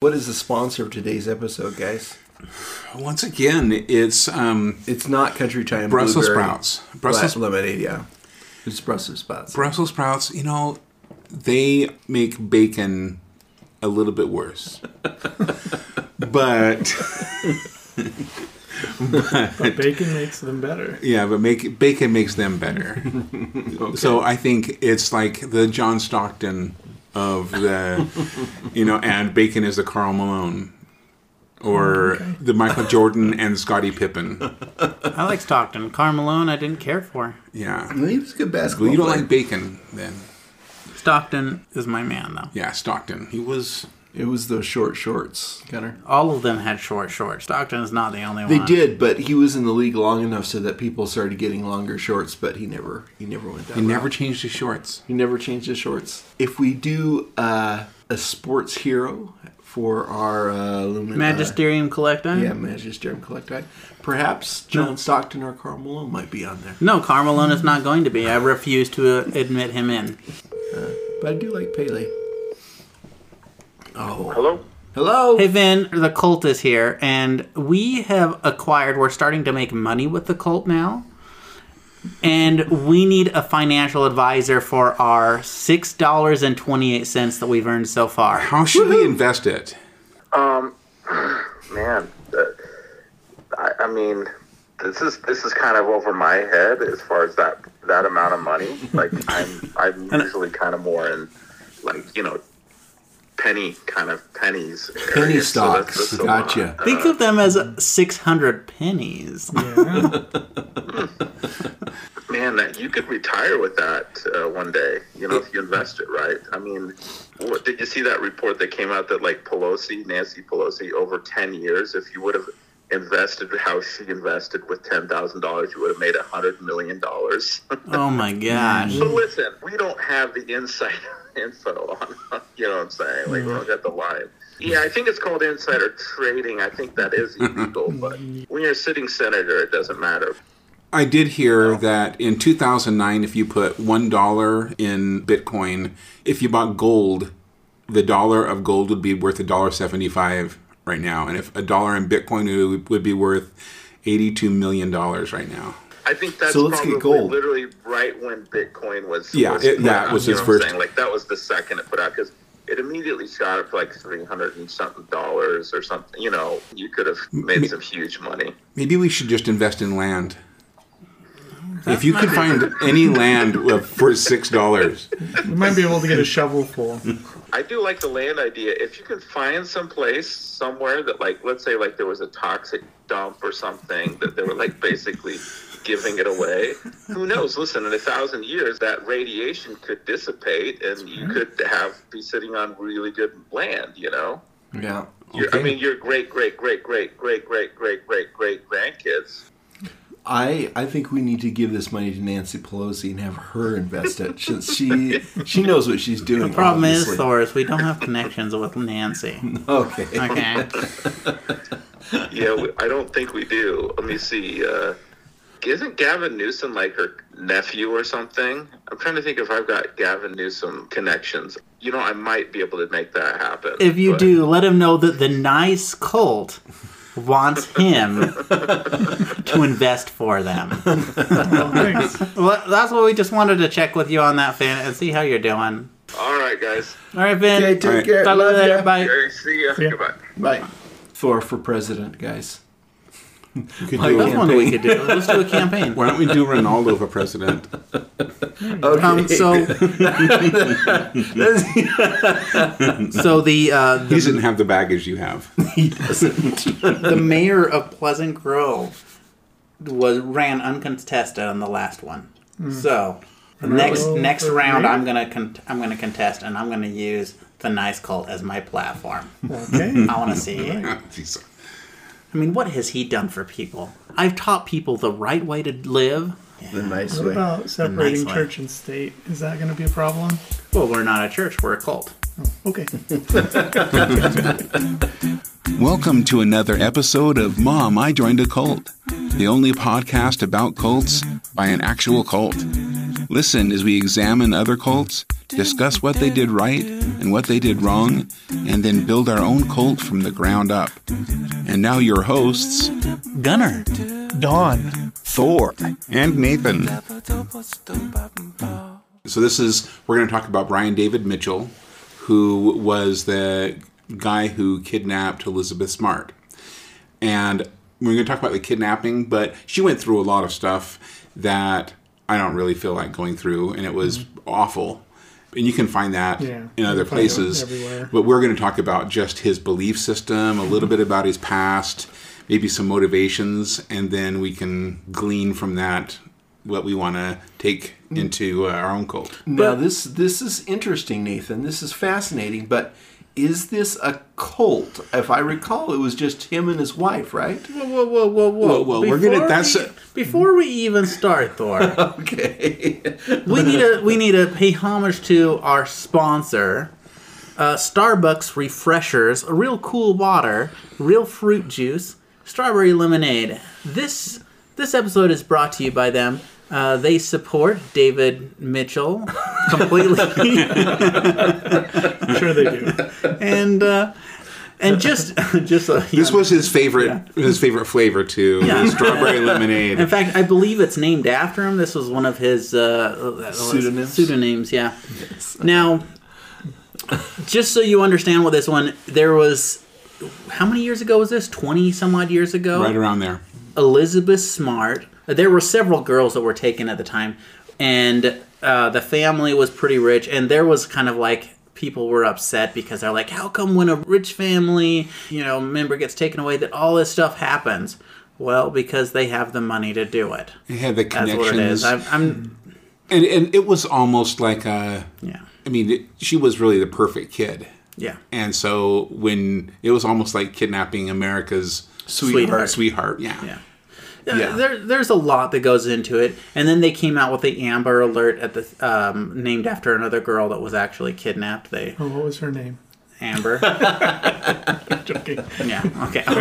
What is the sponsor of today's episode, guys? Once again, it's um, It's not Country Time Brussels sprouts. Brussels Lemon- lemonade. Yeah, it's Brussels sprouts. Brussels sprouts. You know, they make bacon a little bit worse, but But bacon makes them better. yeah, but make bacon makes them better. So I think it's like the John Stockton of the, you know, and bacon is the Karl Malone. Or the Michael Jordan and Scottie Pippen. I like Stockton. Karl Malone, I didn't care for. Yeah. he was a good basketball. Well, you don't player. like bacon then. Stockton is my man, though. Yeah, Stockton. He was It was those short shorts, Gunnar. All of them had short shorts. Stockton is not the only one. They one. did, but he was in the league long enough so that people started getting longer shorts. But he never, he never went that. he never changed his shorts. he never changed his shorts. If we do uh, a sports hero for our uh, Lumen, Magisterium Collecti? uh, yeah, Magisterium Collecti, perhaps John Stockton or Karl Malone might be on there. No, Karl Malone is not going to be. I refuse to uh, admit him in. But I do like Pele. Oh, Hello? hello. Hey, Vin, the cult is here, and we have acquired, we're starting to make money with the cult now. And we need a financial advisor for our $6.28 that we've earned so far. How should we invest it? Um, man, uh, I, I mean, this is this is kind of over my head as far as that that amount of money. Like, I'm I'm usually kind of more in like you know penny kind of pennies. Penny area, so that's- stocks. that's Gotcha. lot. Think of them as 600 pennies. Yeah. Man, that you could retire with that uh, one day. You know, if you invest it right. I mean, what, did you see that report that came out that like Pelosi, Nancy Pelosi, over ten years, if you would have invested how she invested with ten thousand dollars, you would have made a hundred million dollars. Oh my gosh. but listen, we don't have the inside info on. You know what I'm saying? Like we don't got the line. Yeah, I think it's called insider trading. I think that is illegal, but when you're a sitting senator, it doesn't matter. I did hear that in 2009, if you put $1 in Bitcoin, if you bought gold, the dollar of gold would be worth $1.75 right now. And if a dollar in Bitcoin would, would be worth $82 million right now. I think that's So let's get probably gold. literally right when Bitcoin was. Yeah, was it- put that out, was you his know first- saying? Like that was the second it put out because it immediately shot up like three hundred and something dollars or something. You know, you could have made some huge money. Maybe we should just invest in land. If you could find any land for six dollars, we might be able to get a shovel full. I do like the land idea. If you can find some place somewhere that, like, let's say, like there was a toxic dump or something that they were like basically giving it away. Who knows? Listen, in a thousand years, that radiation could dissipate, and you could have be sitting on really good land. You know. Yeah. Your, I Okay. mean, your great, great, great, great, great, great, great, great, great grandkids. I I think we need to give this money to Nancy Pelosi and have her invest it since she she knows what she's doing. The problem obviously. is, Thor, is we don't have connections with Nancy. Okay. Okay. Yeah, we, I don't think we do. Let me see. Uh, isn't Gavin Newsom like her nephew or something? I'm trying to think if I've got Gavin Newsom connections. You know, I might be able to make that happen. If you but- do, let him know that the nice cult wants him to invest for them. Thanks. Well, that's what we just wanted to check with you on that, Finn, and see how you're doing. All right, guys. All right, Vin. Okay, take All right. care. Talk to you Love later. ya. Bye. Okay, see ya. Yeah. Goodbye. Bye. Thor for president, guys. Could My do, That's one we could do. Let's do a campaign. why don't we do Ronaldo for president? Okay. Um, so, so the uh, He doesn't have the baggage you have. he doesn't. the mayor of Pleasant Grove was ran uncontested on the last one. So the next Really? next round, mayor? I'm gonna con- I'm gonna contest, and I'm gonna use the nice cult as my platform. Okay. I want to see. it. He's- I mean, what has he done for people? I've taught people the right way to live. the nice What way. about separating Nice way. church and state? Is that going to be a problem? Well, we're not a church; we're a cult. Oh, okay. Welcome to another episode of Mom, I Joined a Cult, the only podcast about cults by an actual cult. Listen as we examine other cults, discuss what they did right and what they did wrong, and then build our own cult from the ground up. And now your hosts, Gunnar, Don. Thor. and Nathan. So this is we're going to talk about Brian David Mitchell, who was the guy who kidnapped Elizabeth Smart, and we're going to talk about the kidnapping. But she went through a lot of stuff that I don't really feel like going through, and it was mm-hmm. awful. And you can find that Yeah, in other can find it places. everywhere. But we're going to talk about just his belief system, a little mm-hmm. bit about his past, maybe some motivations, and then we can glean from that what we want to take into uh, our own cult. Now this this is interesting, Nathan. This is fascinating, but is this a cult? If I recall, it was just him and his wife, right? Whoa, whoa, whoa, whoa, whoa! Well, well, we're gonna- Before that's we, a- before we even start, Thor. Okay. we need to we need to pay homage to our sponsor, uh, Starbucks Refreshers, a real cool water, real fruit juice, strawberry lemonade. This this episode is brought to you by them. Uh, they support David Mitchell completely, I'm sure they do. and uh, and just just so This know- was his favorite his favorite flavor too, Yeah. strawberry lemonade. In fact, I believe it's named after him. This was one of his uh, Pseudonyms? Pseudonyms, yeah. Now, just so you understand what this one, there was. How many years ago was this? Twenty some odd years ago. right around there. Elizabeth Smart. There were several girls that were taken at the time, and uh, the family was pretty rich, and there was kind of like people were upset because they're like, how come when a rich family, you know, member gets taken away that all this stuff happens? Well, because they have the money to do it. It had the That's what it is. I'm, I'm and and it was almost like a. yeah, I mean, it, she was really the perfect kid, yeah. and so when it was almost like kidnapping America's Sweetheart. sweetheart, yeah. Yeah. Yeah. There, there's a lot that goes into it, and then they came out with the Amber Alert at the um, named after another girl that was actually kidnapped. They Oh, what was her name? Amber. Joking. Yeah. Okay.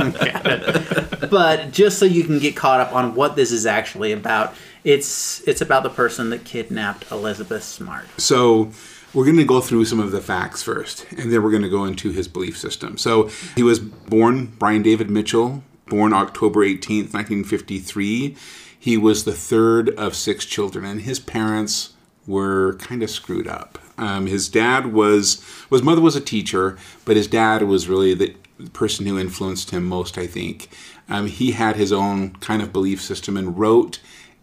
Okay. But just so you can get caught up on what this is actually about, it's it's about the person that kidnapped Elizabeth Smart. So we're going to go through some of the facts first, and then we're going to go into his belief system. So he was born Brian David Mitchell, born October 18th, 1953. He was the third of six children, and his parents were kind of screwed up. Um, his dad was, well, his mother was a teacher, but his dad was really the person who influenced him most, I think. Um, he had his own kind of belief system and wrote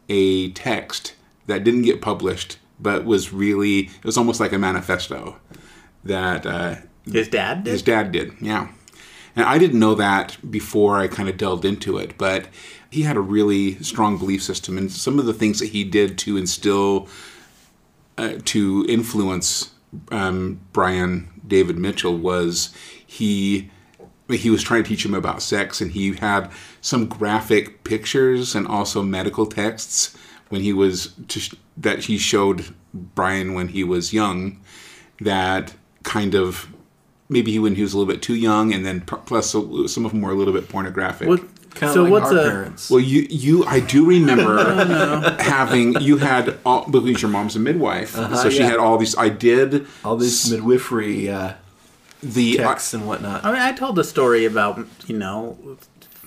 a text that didn't get published, but was really it was almost like a manifesto that uh, His dad did. his dad did. Yeah, and I didn't know that before I kind of delved into it, but he had a really strong belief system, and some of the things that he did to instill uh, to influence um, Brian David Mitchell was he he was trying to teach him about sex, and he had some graphic pictures and also medical texts when he was to, that he showed Brian when he was young that kind of maybe he when he was a little bit too young, and then plus some of them were a little bit pornographic. What, Kind of so like what's our a parents. Well, you you I do remember having you had all because your mom's a midwife, so she yeah. had all these. I did All these midwifery uh, the texts and whatnot. I mean, I told the story about you know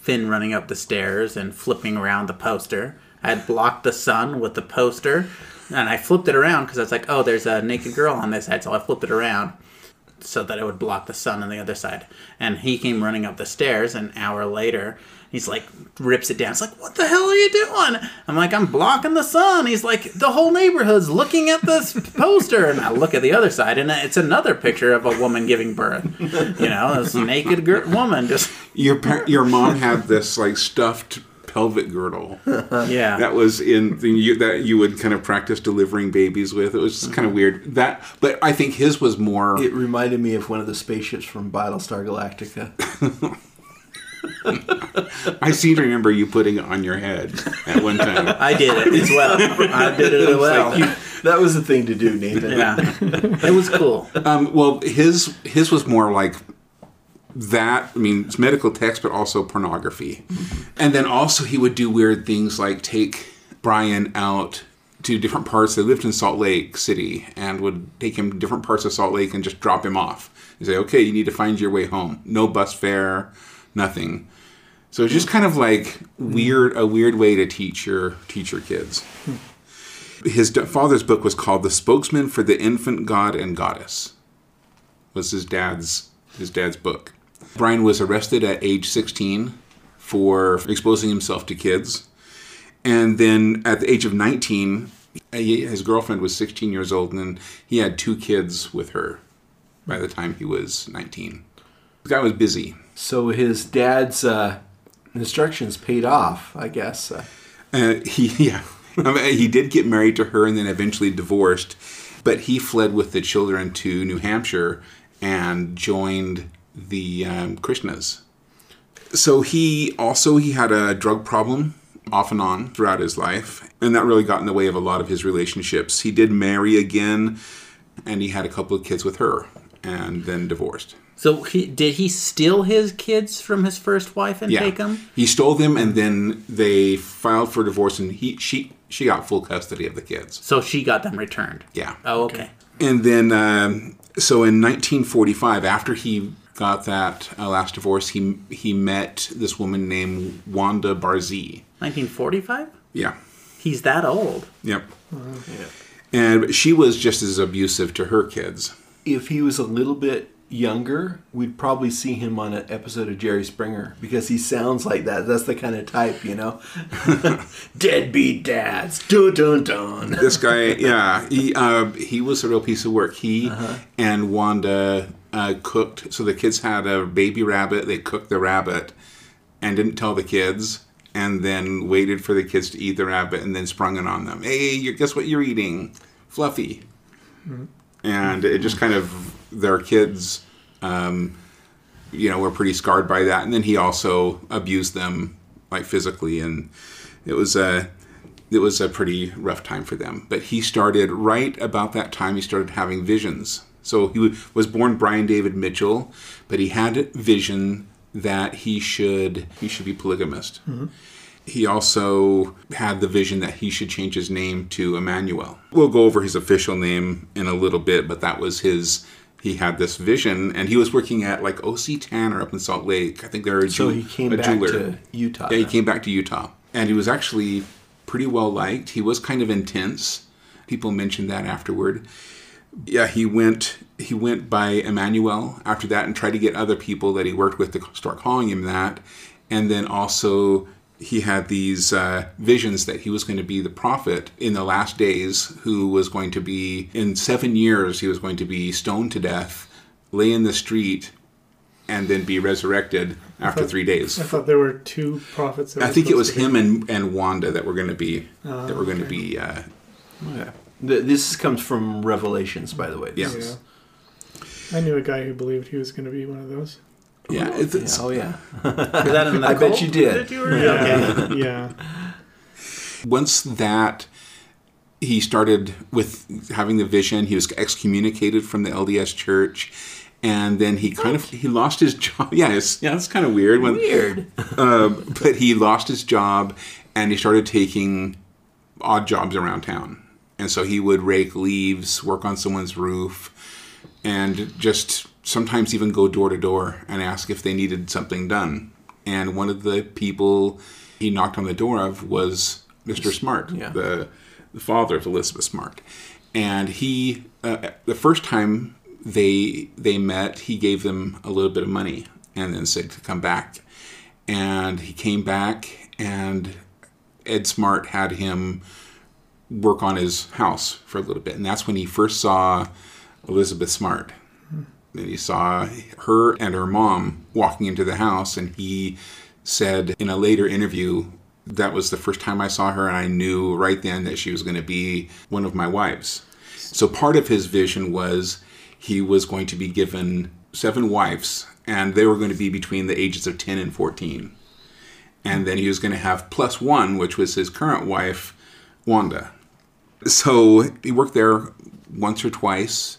Finn running up the stairs and flipping around the poster. I had blocked the sun with the poster, and I flipped it around because I was like, "Oh, there's a naked girl on this side," so I flipped it around so that it would block the sun on the other side. And he came running up the stairs. An hour later, he's like, rips it down. It's like, "What the hell are you doing?" I'm like, "I'm blocking the sun." He's like, "The whole neighborhood's looking at this poster," and I look at the other side, and it's another picture of a woman giving birth. You know, this naked woman just your par- your mom had this like stuffed pelvic girdle yeah. that was in the, you, that you would kind of practice delivering babies with. It was just kind of weird that, but I think his was more. It reminded me of one of the spaceships from Battlestar Galactica. I seem to remember you putting it on your head at one time. I did it as well. I did it as well. That was the thing to do, Nathan. yeah, it was cool. Um, well, his his was more like that. I mean, it's medical text, but also pornography. And then also he would do weird things like take Brian out to different parts. They lived in Salt Lake City and would take him to different parts of Salt Lake and just drop him off. And say, okay, you need to find your way home. No bus fare, nothing. So it's just kind of like weird, a weird way to teach your teach your kids. His father's book was called "The Spokesman for the Infant God and Goddess." Was his dad's his dad's book. Brian was arrested at age 16 for exposing himself to kids, and then at the age of 19, he- his girlfriend was 16 years old, and he had two kids with her by the time he was 19. The guy was busy. So his dad's uh, instructions paid off, I guess. Uh, Uh, he yeah, he did get married to her and then eventually divorced, but he fled with the children to New Hampshire and joined the um, Krishnas. So he also he had a drug problem off and on throughout his life, and that really got in the way of a lot of his relationships. He did marry again, and he had a couple of kids with her, and then divorced. So he did he steal his kids from his first wife and take them? He stole them, and then they filed for divorce, and he she she got full custody of the kids. So she got them returned. Yeah. Oh, okay. And then, um, so in 1945, after he got that uh, last divorce, he he met this woman named Wanda Barzee. 1945? Yeah. He's that old. Yep. And she was just as abusive to her kids. if he was a little bit younger, we'd probably see him on an episode of Jerry Springer because he sounds like that. That's the kind of type, you know. Deadbeat dads. Dun dun dun. This guy, yeah, he uh, he was a real piece of work. He and Wanda uh, cooked. So the kids had a baby rabbit. They cooked the rabbit and didn't tell the kids. And then waited for the kids to eat the rabbit, and then sprung it on them. Hey, you, guess what you're eating? Fluffy. and it just kind of their kids um, you know were pretty scarred by that and then he also abused them like physically and it was a it was a pretty rough time for them but he started right about that time he started having visions so he was born brian david mitchell but he had a vision that he should he should be polygamist mm-hmm. he also had the vision that he should change his name to Emmanuel. We'll go over his official name in a little bit, but that was his. He had this vision, and he was working at like OC Tanner up in Salt Lake. I think they're a, So jew- he came back jeweler. to Utah. Yeah, he came back to Utah, and he was actually pretty well liked. He was kind of intense. People mentioned that afterward. Yeah, he went he went by Emmanuel after that, and tried to get other people that he worked with to start calling him that. And then also he had these uh, visions that he was going to be the prophet in the last days, who was going to be in seven years he was going to be stoned to death, lay in the street, and then be resurrected after three days. I thought there were two prophets. I think it was him and, and Wanda that were going to be that were going to be uh, Yeah. Th- This comes from Revelations, by the way. Yeah. Is- Yeah. I knew a guy who believed he was going to be one of those. yeah. It's, Yeah, oh yeah. That in the I bet cult you did. that you were in? Okay. yeah. once that he started with having the vision, he was excommunicated from the LDS Church, and then he kind of he lost his job. Yeah, it's, yeah, it's kind of weird when Weird. um, but he lost his job and he started taking odd jobs around town. And so he would rake leaves, work on someone's roof, and just sometimes even go door to door and ask if they needed something done. And one of the people he knocked on the door of was Mr. Smart, Yeah. the, the father of Elizabeth Smart. And he, uh, the first time they they met, he gave them a little bit of money and then said to come back and he came back and Ed Smart had him work on his house for a little bit and that's when he first saw Elizabeth Smart and he saw her and her mom walking into the house and he said in a later interview that was the first time I saw her and I knew right then that she was going to be one of my wives so part of his vision was he was going to be given seven wives, and they were going to be between the ages of 10 and 14. And then he was going to have plus one, which was his current wife, Wanda. So he worked there once or twice,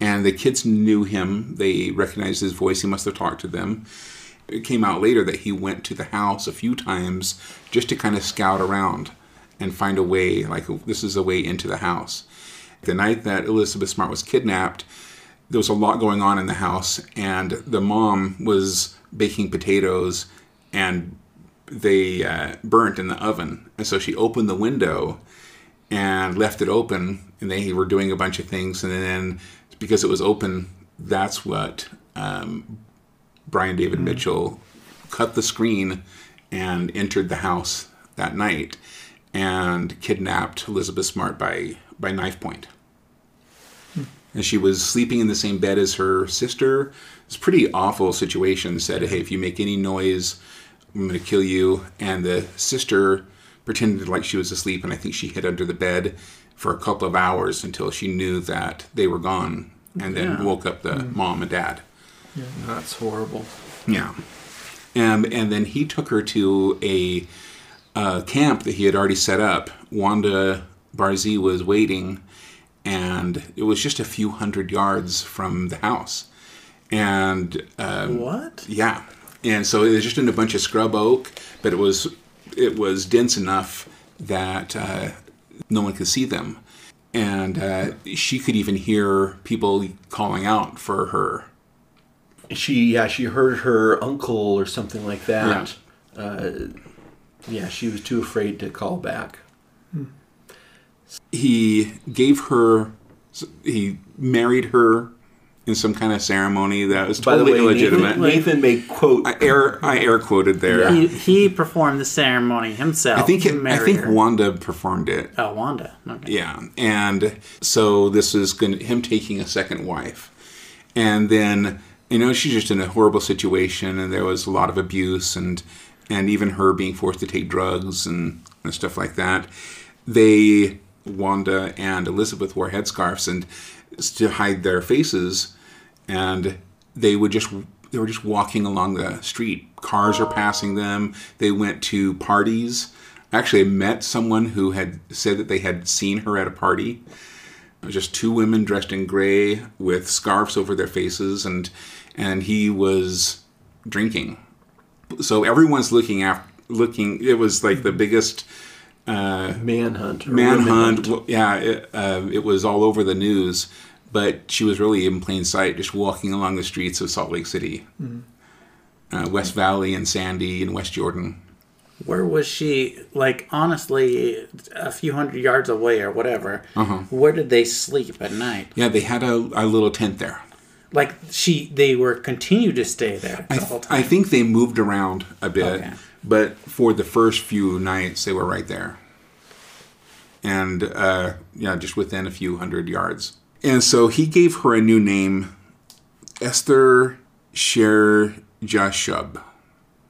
and the kids knew him. They recognized his voice. He must have talked to them. It came out later that he went to the house a few times just to kind of scout around and find a way, like this is a way into the house. The night that Elizabeth Smart was kidnapped, there was a lot going on in the house, and the mom was baking potatoes, and they uh, burnt in the oven. And so she opened the window and left it open, and they were doing a bunch of things. And then because it was open, that's what um, Brian David Mitchell cut the screen and entered the house that night and kidnapped Elizabeth Smart by, by knife point. And she was sleeping in the same bed as her sister. It's a pretty awful situation. Said, hey, if you make any noise, I'm going to kill you. And the sister pretended like she was asleep, and I think she hid under the bed for a couple of hours until she knew that they were gone, and then Yeah. woke up the mom and dad. Yeah, That's horrible. Yeah. And, and then he took her to a uh, camp that he had already set up. Wanda Barzee was waiting, and it was just a few hundred yards from the house. And um, What? yeah, and so it was just in a bunch of scrub oak, but it was it was dense enough that uh, no one could see them, and uh, she could even hear people calling out for her. She yeah she heard her uncle or something like that. Uh, yeah, she was too afraid to call back. He gave her, he married her in some kind of ceremony that was By the totally way, illegitimate. Nathan, Nathan may quote. I air I air quoted there. He, he performed the ceremony himself. I think to it, I think. Wanda performed it. Oh, Wanda. Okay. Yeah, and so this is going him taking a second wife, and then you know she's just in a horrible situation, and there was a lot of abuse, and and even her being forced to take drugs and, and stuff like that. They Wanda and Elizabeth wore headscarves and to hide their faces, and they would just they were just walking along the street. Cars are passing them. They went to parties. Actually, I met someone who had said that they had seen her at a party. It was just two women dressed in gray with scarves over their faces, and and he was drinking. So everyone's looking after looking. It was like the biggest manhunt. manhunt. Well, yeah, it, uh, it was all over the news, but she was really in plain sight, just walking along the streets of Salt Lake City, uh, West Valley, and Sandy, and West Jordan. Where was she? Like, honestly, a few hundred yards away or whatever. Uh-huh. Where did they sleep at night? Yeah, they had a, a little tent there. Like, she, they were continued to stay there the I, whole time. I think they moved around a bit, Okay. but for the first few nights, they were right there. And, uh, yeah, just within a few hundred yards. And so he gave her a new name, Esther Sher Jashub.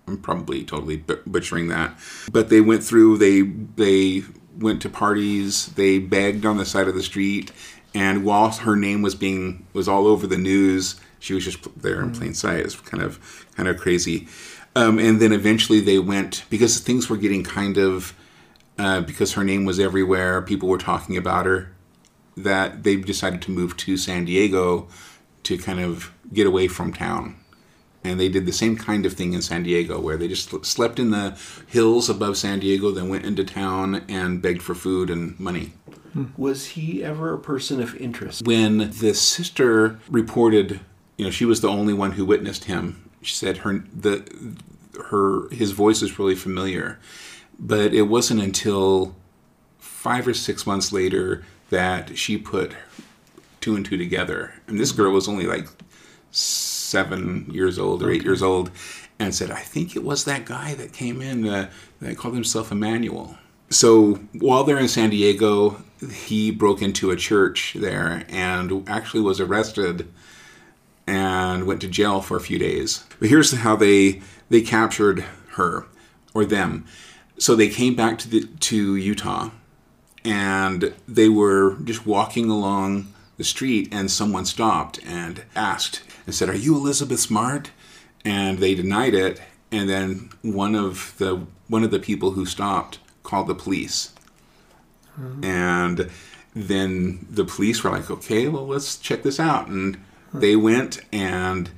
I'm probably totally butchering that. But they went through, they, they went to parties, they begged on the side of the street, and while her name was being was all over the news, she was just there in plain sight. It's kind of kind of crazy. Um, and then eventually they went because things were getting kind of uh, because her name was everywhere. People were talking about her. That they decided to move to San Diego to kind of get away from town. And they did the same kind of thing in San Diego, where they just slept in the hills above San Diego, then went into town and begged for food and money. Was he ever a person of interest? When the sister reported, you know, she was the only one who witnessed him. She said her the her his voice was really familiar, but it wasn't until five or six months later that she put two and two together. And this girl was only like seven years old or eight years old, and said, "I think it was that guy that came in uh, that called himself Emmanuel." So while they're in San Diego, he broke into a church there and actually was arrested and went to jail for a few days. But here's how they they captured her or them. So they came back to the to Utah and they were just walking along the street and someone stopped and asked and said, "Are you Elizabeth Smart?" And they denied it and then one of the one of the people who stopped called the police. And then the police were like, okay, well, let's check this out. And they went and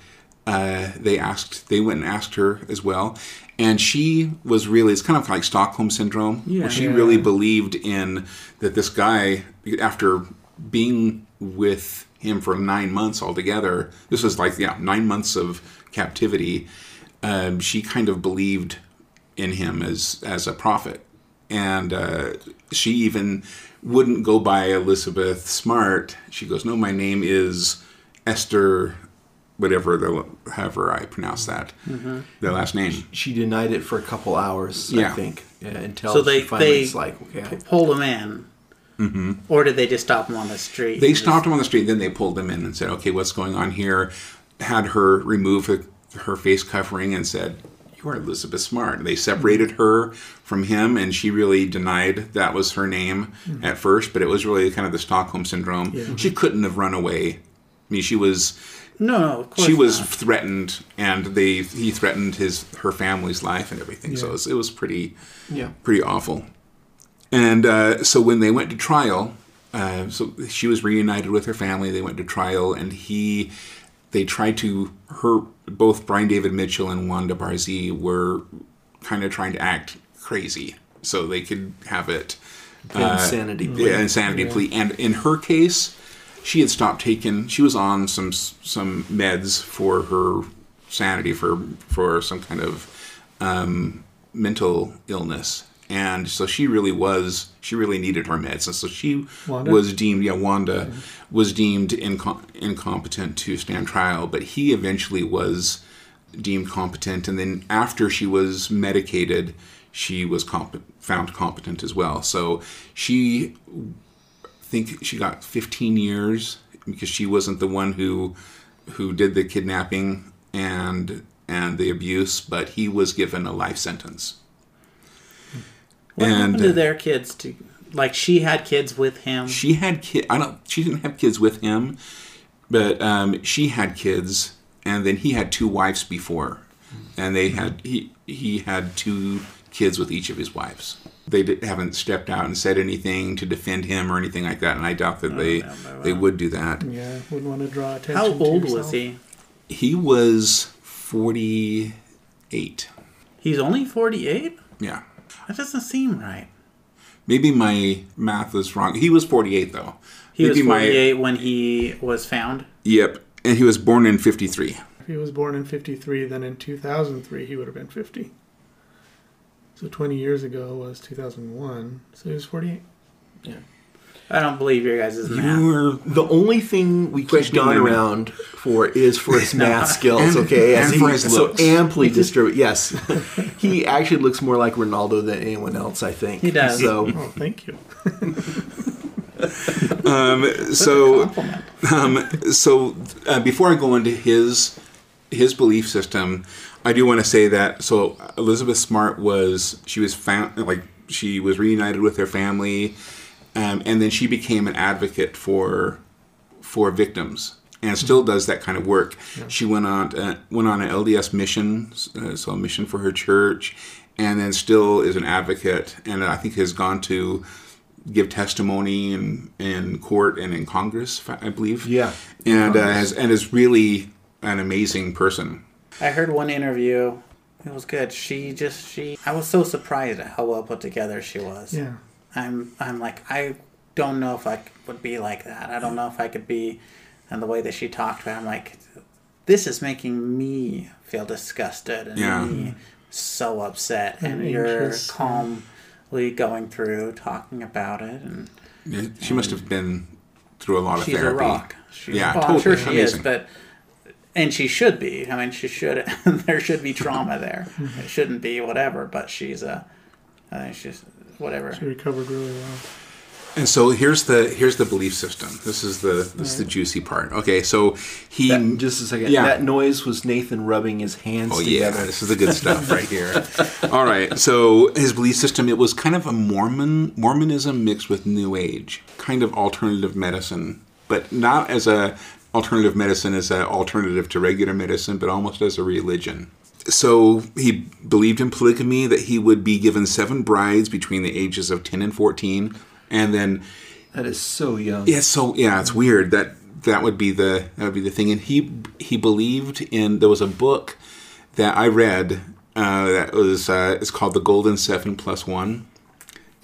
uh, they asked, they went and asked her as well, and she was really, it's kind of like Stockholm syndrome. Yeah. where she Yeah. really believed in that this guy, after being with him for nine months altogether, this was like yeah, nine months of captivity. Um, she kind of believed in him as as a prophet, and uh, she even wouldn't go by Elizabeth Smart. She goes, "No, my name is Esther, whatever the however I pronounce that, mm-hmm. the last name." She denied it for a couple hours, Yeah. I think, yeah, until So they- she finally they- was like, okay. Pulled him in. Mm-hmm. Or did they just stop him on the street? Mm-hmm. They and stopped him on the street, then they pulled him in and said, "Okay, what's going on here?" Had her remove her, her face covering and said, "You are Elizabeth Smart." They separated mm-hmm. her from him, and she really denied that was her name at first. But it was really kind of the Stockholm syndrome. She couldn't have run away. I mean, she was just- No, no, of course she was not. threatened, and they he threatened his her family's life and everything. So it was, it was pretty Yeah. pretty awful. And uh, so when they went to trial, uh, so she was reunited with her family. They went to trial, and he, they tried to her both Brian David Mitchell and Wanda Barzee were kind of trying to act crazy so they could have it uh, Insanity plea. yeah, insanity plea. And in her case, she had stopped taking. She was on some some meds for her sanity for for some kind of um, mental illness, and so she really was. She really needed her meds, and so she Wanda? was deemed. Yeah, Wanda was deemed incom- incompetent to stand trial, but he eventually was deemed competent, and then after she was medicated, she was comp- found competent as well. So she think she got 15 years because she wasn't the one who who did the kidnapping and and the abuse, but he was given a life sentence. What and, happened to uh, their kids? To like she had kids with him. She had kid. I don't. She didn't have kids with him, but um, she had kids, and then he had two wives before, and they had he he had two kids with each of his wives. They did, haven't stepped out and said anything to defend him or anything like that, and I doubt that oh, they no, no, they would do that. Yeah, wouldn't want to draw attention. How old yourself. was he? He was forty eight. He's only forty-eight. Yeah. That doesn't seem right. Maybe my math was wrong. He was 48 though. He was Maybe my- forty-eight when he was found. Yep. And he was born in 53. If he was born in 53, then in 2003 he would have been 50. So 20 years ago was 2001, so he was 48. Yeah. I don't believe your guys' math. You were The only thing we keep Questioning Don around for is for his math skills, And- okay? and he for his so looks. amply distributed. Yes, he actually looks more like Ronaldo than anyone else. I think He does. So Oh, thank you. so um, so uh, before I go into his his belief system, I do want to say that so Elizabeth Smart was she was found like she was reunited with her family, um, and then she became an advocate for for victims and still does that kind of work. She went on uh, went on an LDS mission, uh, so a mission for her church, and then still is an advocate, and I think has gone to give testimony in in court and in Congress, I believe. Yeah. and uh, has, and is really an amazing person. I heard one interview. It was good. She just she. I was so surprised at how well put together she was. Yeah. I'm I'm like I don't know if I would be like that. I don't know if I could be, and the way that she talked about, it, I'm like, this is making me feel disgusted and Yeah. me so upset. And, And you're calmly going through talking about it, and Yeah, She must have been through a lot of she's therapy. a rock. She's, Yeah, well, I'm sure totally. she is, Amazing. but. And she should be. I mean, she should. there should be trauma there. It shouldn't be whatever. But she's a. I think she's whatever. She recovered really well. And so here's the here's the belief system. This is the this is the juicy part. Okay, so he that, just a second. Yeah. That noise was Nathan rubbing his hands Oh yeah, together. this is the good stuff right here. All right, so his belief system it was kind of a Mormon Mormonism mixed with New Age, kind of alternative medicine, but not as a alternative medicine as an alternative to regular medicine, but almost as a religion. So he believed in polygamy that he would be given seven brides between the ages of ten and fourteen, and then That is so young. yeah, so yeah, it's weird that that would be the that would be the thing. And he he believed in. There was a book that I read uh, that was uh, it's called the Golden Seven Plus One,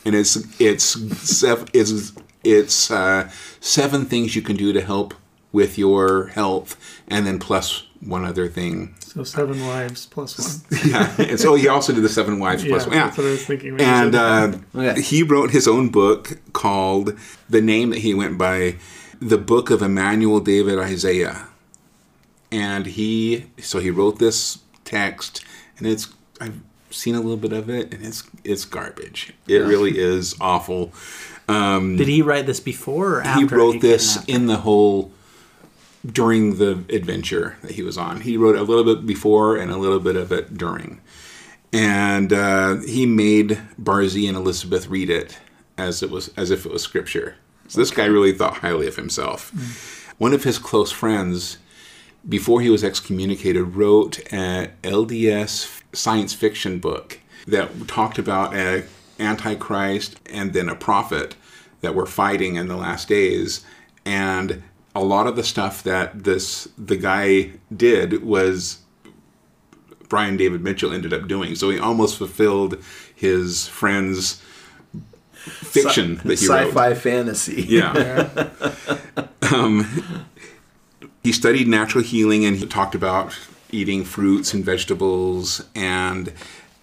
and it's it's sev- it's it's uh, seven things you can do to help with your health, and then plus one other thing. So seven wives plus one. Yeah, and so he also did the Seven Wives Yeah, plus one. Yeah. that's what I was thinking. when you And uh, Okay. he wrote his own book called the name that he went by, the Book of Emmanuel David Isaiah. And he so he wrote this text, and it's I've seen a little bit of it, and it's it's garbage. It really is awful. Um, Did he write this before or after? he wrote this in the whole during the adventure that he was on. He wrote a little bit before and a little bit of it during, and uh, he made Barzee and Elizabeth read it as it was as if it was scripture. So this guy really thought highly of himself. One of his close friends, before he was excommunicated, wrote an LDS science fiction book that talked about a antichrist and then a prophet that were fighting in the last days and a lot of the stuff that this the guy did was Brian David Mitchell ended up doing so he almost fulfilled his friend's fiction that he wrote Sci-fi fantasy. yeah. um, he studied natural healing and he talked about eating fruits and vegetables and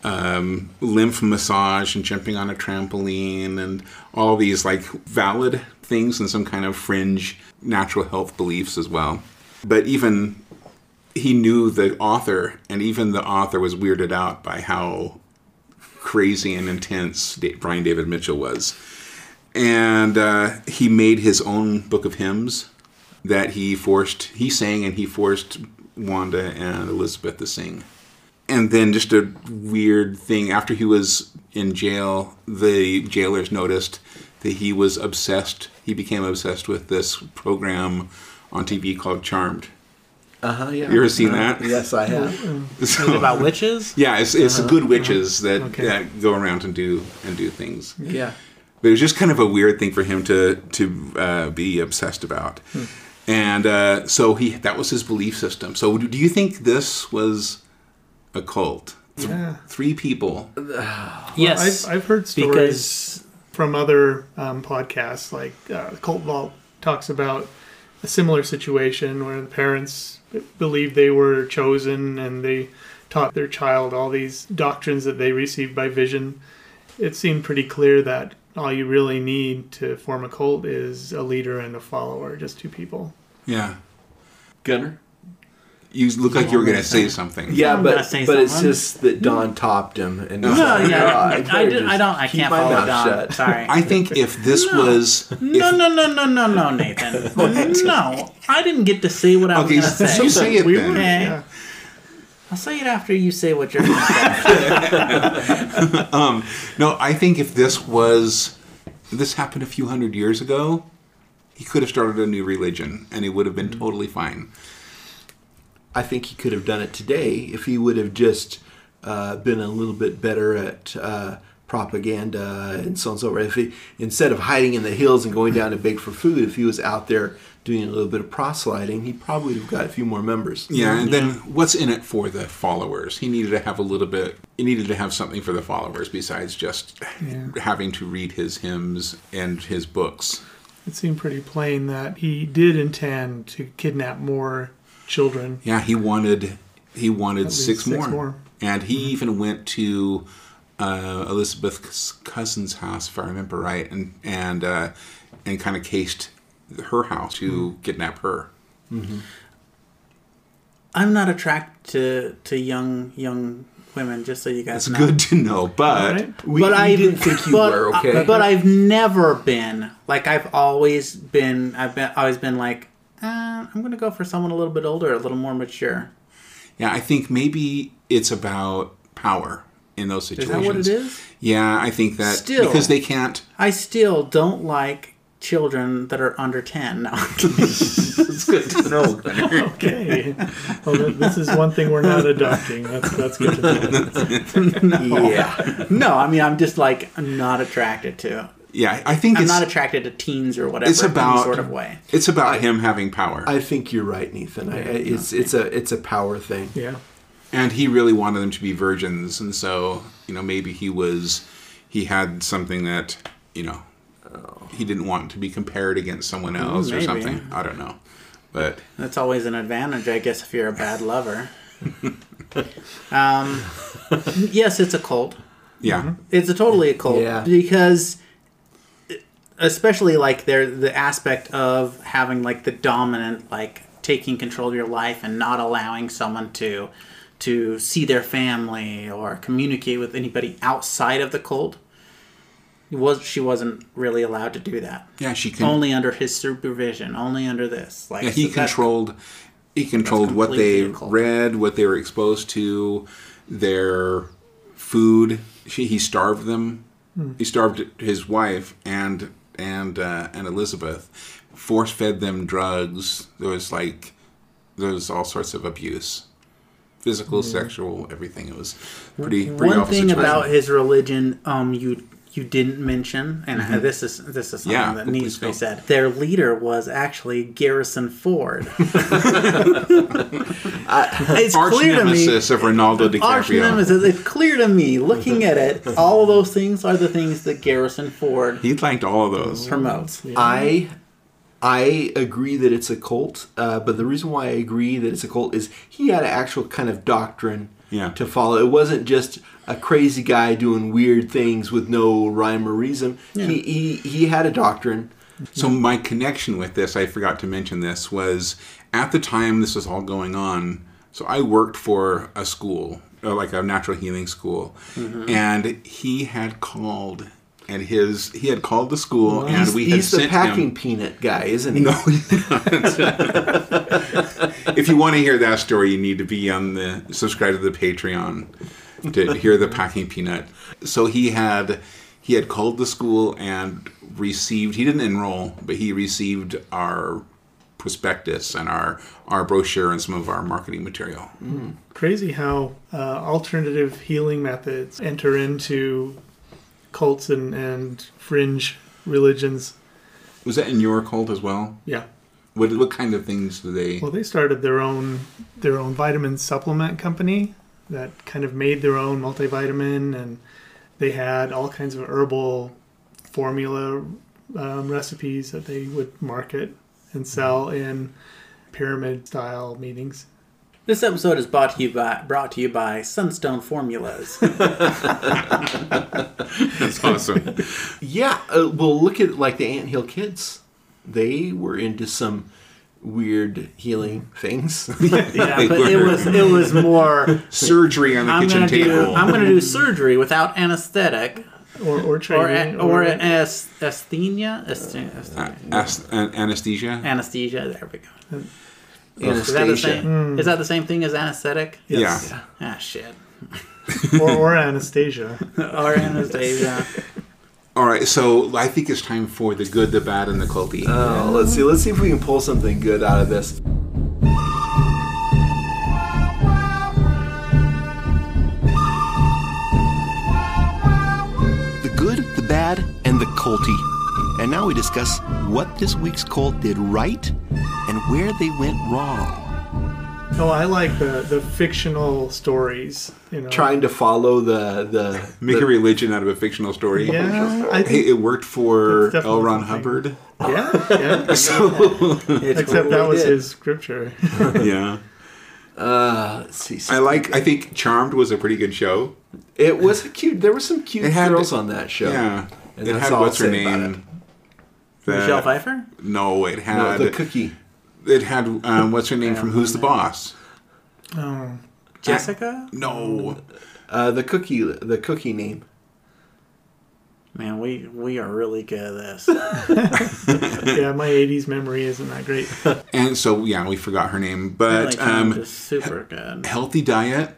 um, lymph massage and jumping on a trampoline and all these like valid things and some kind of fringe natural health beliefs as well. But even he knew the author, and even the author was weirded out by how crazy and intense Brian David Mitchell was and uh, he made his own book of hymns that he forced he sang and he forced wanda and elizabeth to sing and then just a weird thing after he was in jail the jailers noticed that he was obsessed he became obsessed with this program on tv called charmed Uh huh. Yeah. You ever seen Uh, that? Yes, I have. Is it about witches? yeah it's, it's good witches that, Okay. that go around and do and do things Yeah. but it was just kind of a weird thing for him to to uh, be obsessed about. And uh, so he that was his belief system. So do you think this was a cult? Th- Yeah. Three people. Yes. I've, I've heard stories because from other um, podcasts, like uh, Cult Vault talks about a similar situation where the parents b- believed they were chosen and they taught their child all these doctrines that they received by vision. It seemed pretty clear that all you really need to form a cult is a leader and a follower, just two people. Yeah. Gunnar. You look like you were going to say something. Yeah, I'm but say but it's just that Don topped him, and no, he's like, yeah, "Oh, I, better did, I don't. I can't follow mouth Don. shut." Sorry. I think if this No. was if, no, no, no, no, no, no, Nathan. no, I didn't get to say what I was going to so you say. say it We then. Okay. yeah. I'll say it after you say what you're going to say. Um, no, I think if this was this happened a few hundred years ago, he could have started a new religion and it would have been mm-hmm. totally fine. I think he could have done it today if he would have just uh, been a little bit better at uh, propaganda and so on and so forth. If he, instead of hiding in the hills and going down to beg for food, if he was out there doing a little bit of proselyting, he probably would have got a few more members. Yeah, and then what's in it for the followers? He needed to have a little bit. He needed to have something for the followers besides just Yeah. having to read his hymns and his books. It seemed pretty plain that he did intend to kidnap more children. Yeah, he wanted he wanted six, six more. more. and he even went to uh, Elizabeth's cousin's house, if I remember right, and and uh, and kind of cased her house to kidnap her. I'm not attracted to, to young young women, just so you guys It's know. good to know, but. Right? We, but we I didn't think you but, were okay. But I've never been like I've always been. I've been always been like uh, I'm gonna go for someone a little bit older, a little more mature. Yeah, I think maybe it's about power in those situations. Is situations. that what it is? Yeah, I think that Still. because they can't. I still don't like children that are under ten. No. it's good to know. Okay. Well, this is one thing we're not adopting. That's that's good to know. yeah. no, I mean I'm just like not attracted to. Yeah, I think I'm it's not attracted to teens or whatever it's in any about sort of way. It's about him having power, I think you're right, Nathan. I, I- it's it's a it's a power thing. Yeah. and he really wanted them to be virgins, and so you know maybe he was he had something that you know he didn't want to be compared against someone else or something. I don't know, but That's always an advantage, I guess, if you're a bad lover. um, yes, it's a cult. yeah, It's a totally a cult Yeah. because, especially like there the aspect of having like the dominant like taking control of your life and not allowing someone to to see their family or communicate with anybody outside of the cult. Was she wasn't really allowed to do that. yeah, she can. Only under his supervision. Only under this. Like yeah, he so that- controlled. He controlled what they cult. read, what they were exposed to, their food. She, he starved them. Hmm. He starved his wife and and uh, and Elizabeth. Force fed them drugs. There was like there was all sorts of abuse, physical, sexual, everything. It was pretty. pretty. One awful thing situation. about his religion, um, you you didn't mention, and uh this is this is something Yeah, that needs to be said. Their leader was actually Garrison Ford. it's arch clear to me. nemesis of Ronaldo Arch nemesis. It's clear to me, looking at it, all of those things are the things that Garrison Ford He liked all of those. promotes. I I agree that it's a cult, uh, but the reason why I agree that it's a cult is he had an actual kind of doctrine Yeah. to follow. It wasn't just a crazy guy doing weird things with no rhyme or reason. He, he he had a doctrine. So my connection with this, I forgot to mention this, was at the time this was all going on. So I worked for a school, uh, like a natural healing school, and he had called, and his he had called the school, and he's we had he's the packing him. peanut guy, isn't he? No, he's not. if you want to hear that story, you need to be on the subscribe to the Patreon to hear the packing peanut. So he had he had called the school and received. He didn't enroll, but he received our prospectus and our our brochure and some of our marketing material. Crazy how uh, alternative healing methods enter into cults and, and fringe religions. Was that in your cult as well? Yeah. What what kind of things do they? Well, they started their own their own vitamin supplement company that kind of made their own multivitamin, and they had all kinds of herbal formula um, recipes that they would market and sell in pyramid style meetings. This episode is brought to you by brought to you by Sunstone Formulas. That's awesome. Yeah. Uh, well, look at like the Ant Hill kids. They were into some weird healing things. yeah, but it was it was more. Surgery on the I'm kitchen gonna do table. I'm gonna do surgery without anesthetic Or, or or training. or as- asthenia Asth- Uh, as- anesthesia. anesthesia. There we go. Is that the Anastasia. same? Is that the same thing as anesthetic? Yes. Yeah. Ah, shit. or, or anesthesia. or anesthesia. All right, so I think it's time for the good, the bad, and the culty. Oh, let's see. Let's see if we can pull something good out of this. The good, the bad, and the culty. And now we discuss what this week's cult did right and where they went wrong. Oh, I like the, the fictional stories. You know, Trying to follow the the Make the- a religion out of a fictional story. Yeah, I Hey, it worked for That's L. Ron. Hubbard. Yeah, yeah. It's Except that was his scripture. yeah. uh, let's see. I like, I think Charmed was a pretty good show. it was cute. There were some cute had- girls on that show. Yeah. And it that's had, all what's her name? Michelle Pfeiffer. No, it No, had, the cookie. It had, um, what's her name from Who's the Boss? Oh, Jessica. No. Uh, the cookie. The cookie name. Man, we we are really good at this. yeah, my 80s memory isn't that great. And so, yeah, we forgot her name. But Like, um, super good. healthy diet,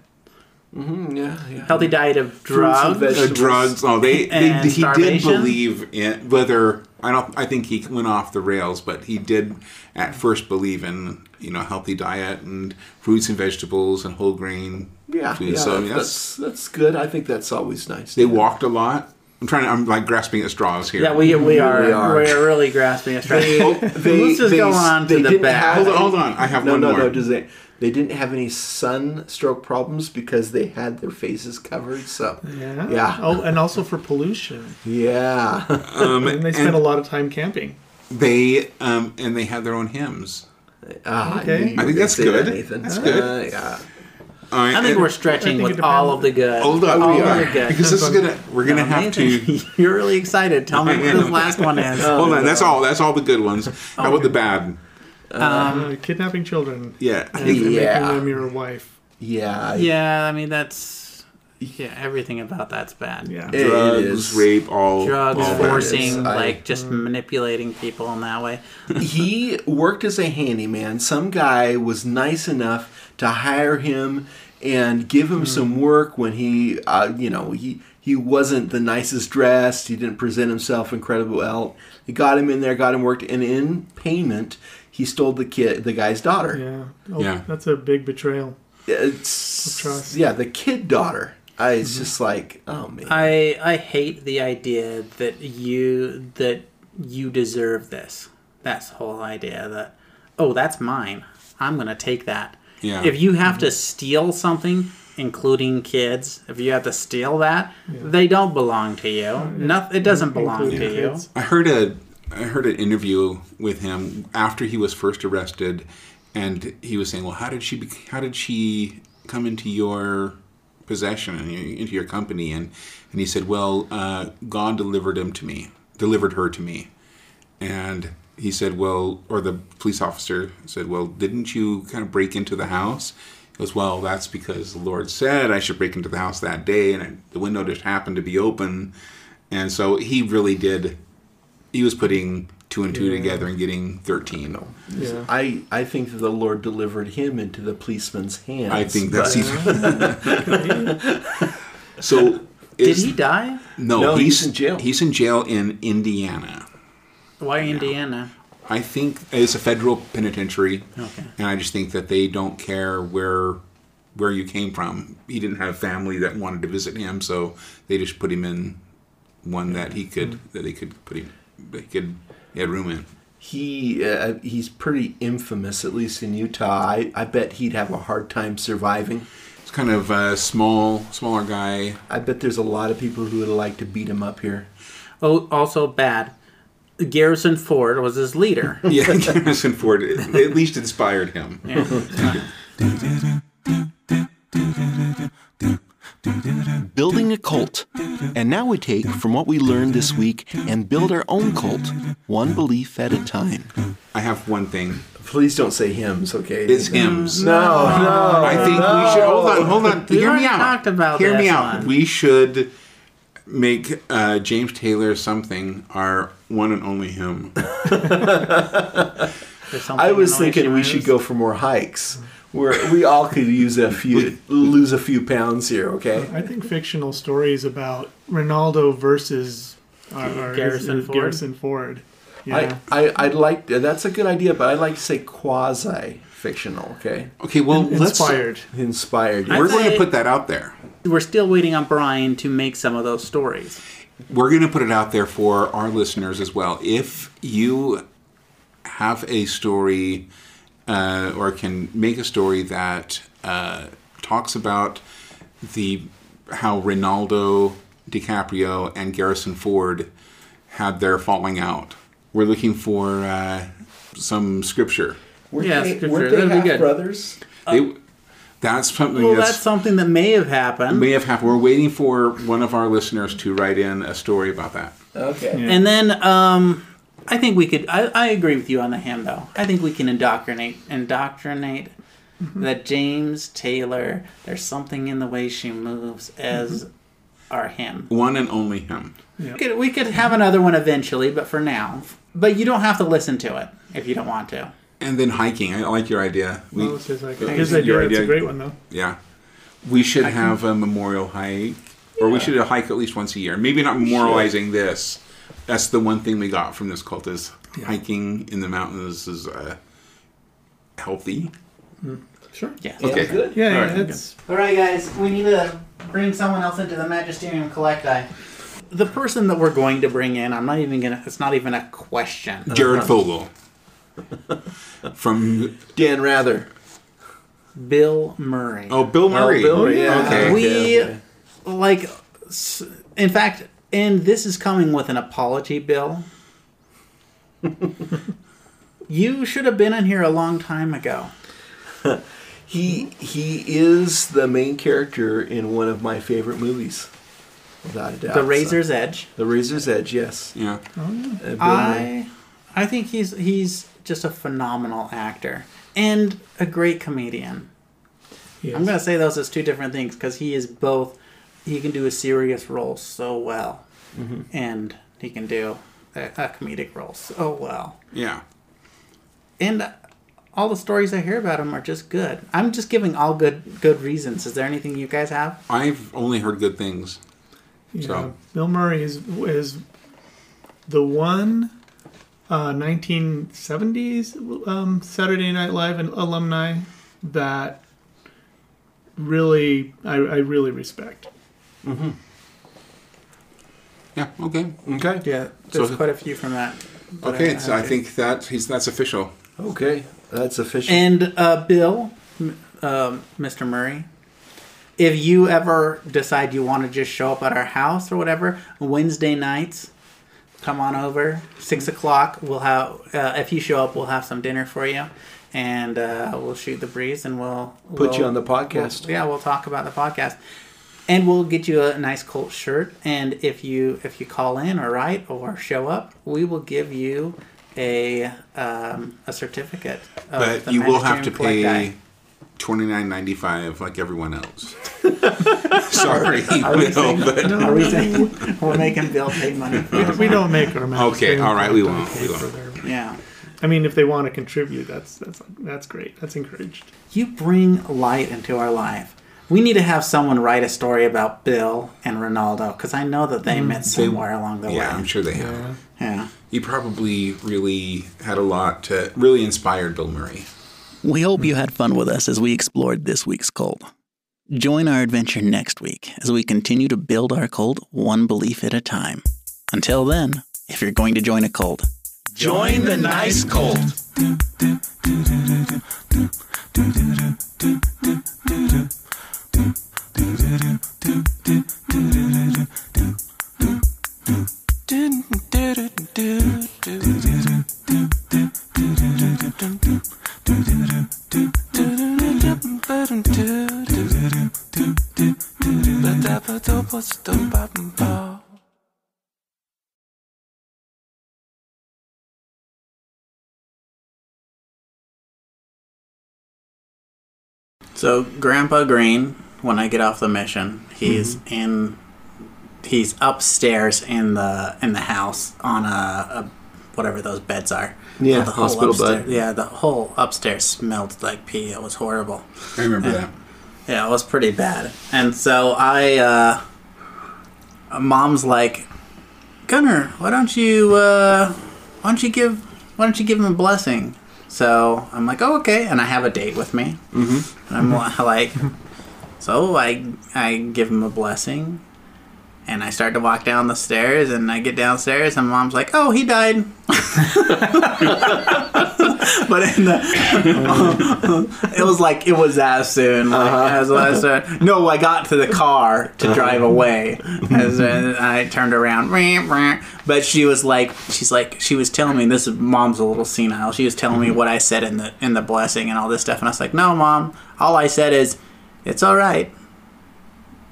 Mm, yeah, yeah. Healthy diet of drugs. uh, drugs. Oh, they, they And he did believe in whether I don't. I think he went off the rails, but he did at first believe in you know healthy diet and fruits and vegetables and whole grain. Yeah, food. yeah so that's, yes, that's that's good. I think that's always nice. they walked a lot. I'm trying to. I'm like grasping at straws here. Yeah, we we are We are. we're really grasping at straws. They, Let's just go on to the didn't bad. have Hold on, hold on. I have no, one no, more. no. Does they? They didn't have any sunstroke problems because they had their faces covered. So, Yeah. Yeah. Oh, and also for pollution. yeah. Um, And they spent and a lot of time camping. they um, and they had their own hymns. Ah, Okay. knew you I think that's good. that, Nathan. That's good. Uh, yeah. Uh, I think and- we're stretching think with all of the good. Hold on, all we are the good. because this is gonna. We're gonna No, have to. You're really excited. Tell me what this last one is. Hold on, that's all. That's all the good ones. How about the bad? Uh, kidnapping children Yeah. and making Yeah. them your wife. Yeah. Yeah, I mean that's yeah. Everything about that's bad. Yeah. It- it Drugs, is. rape, all. Drugs, all bad. forcing, I- like just manipulating people in that way. he worked as a handyman. Some guy was nice enough to hire him and give him some work when he, uh, you know, he he wasn't the nicest dressed. He didn't present himself incredible well. He got him in there, got him worked, and in payment, he stole the kid, the guy's daughter. Yeah. Oh, Yeah. That's a big betrayal. It's trust. yeah, the kid daughter. I, it's mm-hmm. just like, oh man. I I hate the idea that you that you deserve this. That's the whole idea that oh that's mine. I'm gonna take that. Yeah. If you have to mm-hmm. steal something, including kids, if you have to steal that, they don't belong to you. No, it doesn't belong to Including you. I heard a I heard an interview with him after he was first arrested, and he was saying, "Well, how did she be, how did she come into your possession and into your company?" And and he said, "Well, uh, God delivered him to me, delivered her to me." And he said, "Well," or the police officer said, "Well, didn't you kind of break into the house?" He goes, "Well, that's because the Lord said I should break into the house that day, and I, the window just happened to be open." And so he really did. He was putting two and two together and getting thirteen. Yeah. I, I think that the Lord delivered him into the policeman's hands. I think that's but- so. Did he die? No, No, he's, he's in jail. He's in jail in Indiana. Why Indiana? I think it's a federal penitentiary, Okay. and I just think that they don't care where where you came from. He didn't have family that wanted to visit him, so they just put him in one that he could mm. that they could put him they could he had room in. he uh, he's pretty infamous, at least in Utah. I, I bet he'd have a hard time surviving. It's kind of a small smaller guy. I bet there's a lot of people who would like to beat him up here. Oh, also bad. Garrison Ford was his leader. Yeah, Garrison Ford at least inspired him. Building a cult. And now we take from what we learned this week and build our own cult, one belief at a time. I have one thing. Please don't say hymns, okay? It's hymns. No, no. I think we should hold on, hold on. We've Hear me out. talked about Hear me out. one. We should make uh, James Taylor something our one and only hymn. I was in the way she thinking we should go for more hikes. Where we all could use a few, lose a few pounds here, okay? I think fictional stories about Ronaldo versus uh, or Garrison Ford? Garrison Ford. Yeah. I, I, I'd like that's a good idea, but I'd like to say quasi fictional, okay? Okay, well, let's. Inspired. Inspired. I We're going to put that out there. We're still waiting on Brian to make some of those stories. We're going to put it out there for our listeners as well. If you have a story uh, or can make a story that uh, talks about the how Ronaldo DiCaprio and Garrison Ford had their falling out, we're looking for uh, some scripture. Weren't Yeah, they, scripture, weren't they half good. brothers? They, that's something Well, that's, that's something that may have happened. may have happened. We're waiting for one of our listeners to write in a story about that. Okay. Yeah. And then um, I think we could. I, I agree with you on the hymn, though. I think we can indoctrinate indoctrinate Mm-hmm. that James Taylor. There's something in the way she moves as Mm-hmm. our hymn. One and only him. We could, we could have another one eventually, but for now. But you don't have to listen to it if you don't want to. And then hiking. I like your idea. We, Well, it's his, like, Yeah, his your idea. That's a great one, though. yeah. We should have a memorial hike. Or we should hike at least once a year. Maybe not memorializing this. That's the one thing we got from this cult is hiking in the mountains is uh, healthy. Sure. Yeah. Okay. good. Yeah, All yeah right. it's All right, guys. We need to bring someone else into the Magisterium Collecti. the person that we're going to bring in, I'm not even gonna. It's not even a question. Jared Fogle. From Dan Rather. Bill Murray. oh Bill Murray. Bill Murray, yeah. Okay. we okay. like. In fact, and this is coming with an apology, Bill. you should have been in here a long time ago. He he is the main character in one of my favorite movies, without a doubt. The So- Razor's Edge. the Razor's Edge, yes. Yeah. Uh, Bill Murray. I I think he's he's just a phenomenal actor and a great comedian. Yes. I'm gonna say those as two different things because he is both. He can do a serious role so well, and he can do a, a comedic role so well. Yeah. And all the stories I hear about him are just good. I'm just giving all good good reasons. Is there anything you guys have? I've only heard good things. Yeah, So- Bill Murray is is the one uh, 1970s um, Saturday Night Live and alumni that really I, I really respect. Yeah. Okay. Okay. Yeah, there's So- quite a few from that. that Okay. I So I have. think that he's that's official. Okay. That's official. And uh, Bill, m- um, Mr. Murray, if you ever decide you want to just show up at our house or whatever, Wednesday nights, come on over. Six o'clock. We'll have. Uh, if you show up, we'll have some dinner for you, and uh, we'll shoot the breeze, and we'll Put we'll- you on the podcast. we'll- yeah, we'll talk about the podcast. And we'll get you a nice Colt shirt. And if you if you call in or write or show up, we will give you a um, a certificate. Of But the you will have to Magisterium Collect pay twenty nine ninety five like everyone else. Sorry, Are we Will, saying, but are we saying we're making Bill pay money? For We, don't make our matches. Okay, all right, we won't, we won't. their- Yeah. I mean, if they want to contribute, that's that's that's great. That's encouraged. You bring light into our life. We need to have someone write a story about Bill and Ronaldo because I know that they mm, met somewhere along the way. yeah, I'm sure they have. Yeah. Yeah. He probably really had a lot to really inspired Bill Murray. We hope you had fun with us as we explored this week's cult. Join our adventure next week as we continue to build our cult one belief at a time. Until then, if you're going to join a cult, Join the nice cult. So Grandpa Green, when I get off the mission, he's Mm-hmm. in, he's upstairs in the in the house on a, a whatever those beds are. Yeah, the hospital upstairs, bed. Yeah, the whole upstairs smelled like pee. It was horrible. I remember that. Yeah, it was pretty bad. And so I, uh, mom's like, Gunnar, why don't you, uh, why don't you give, why don't you give him a blessing? So I'm like, oh, okay. And I have a date with me. Mm-hmm. And I'm li- like, so I, I give him a blessing. And I start to walk down the stairs, and I get downstairs, and mom's like, "Oh, he died." but in the, it was like it was as soon like, uh-huh. as as soon. Uh, no, I got to the car to uh-huh. drive away, as uh, I turned around. But she was like, she's like, she was telling me this is mom's a little senile. She was telling me mm-hmm. what I said in the in the blessing and all this stuff, and I was like, no, mom, all I said is, it's all right.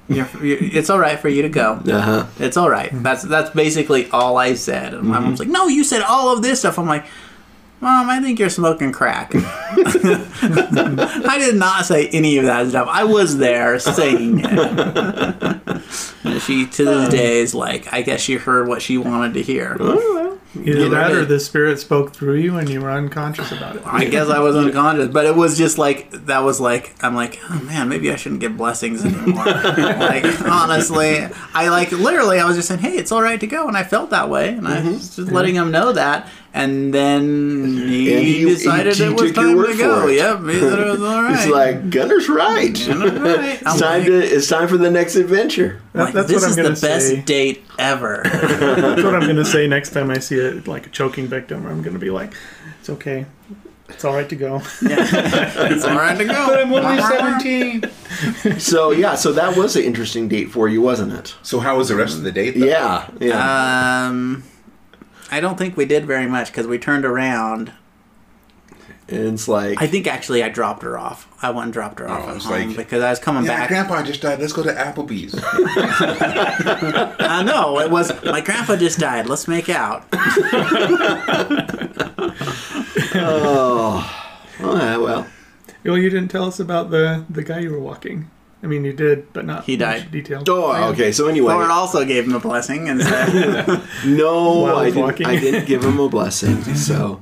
You're, you're, it's all right for you to go. Uh huh. It's all right. That's that's basically all I said. And my mom's like, "No, you said all of this stuff." I'm like, "Mom, I think you're smoking crack." I did not say any of that stuff. I was there saying it. And she to this day is like, I guess she heard what she wanted to hear. Either that know, or the spirit spoke through you and you were unconscious about it. I guess I was unconscious, but it was just like that was like I'm like, oh man, maybe I shouldn't give blessings anymore. like honestly, I like literally I was just saying, hey, it's all right to go, and I felt that way, and I mm-hmm. was just letting him know that, and then he, And he- he- decided he it was time to go. it. Yep, he said it was all right. It's like Gunnar's right. All right. I'm It's time like, to. It's time for the next adventure. Like, that's this what I'm is the gonna best date ever. That's what I'm going to say next time I see a like a choking victim. I'm going to be like, "It's okay, it's all right to go." it's all right to go. But I'm only 17. So yeah, so that was an interesting date for you, wasn't it? So how was the rest of the date? though? Yeah, yeah. Um, I don't think we did very much because we turned around. And it's like I think actually I dropped her off. I went and dropped her oh, off Oh, at home like- because I was coming Yeah, back. My grandpa just died. Let's go to Applebee's. I know it was my grandpa just died. Let's make out. oh, yeah, well, well, you didn't tell us about the the guy you were walking. I mean, you did, but not He much died. Detail. oh, okay. So anyway, Thor also gave him a blessing and said, no, While I didn't. I didn't give him a blessing. So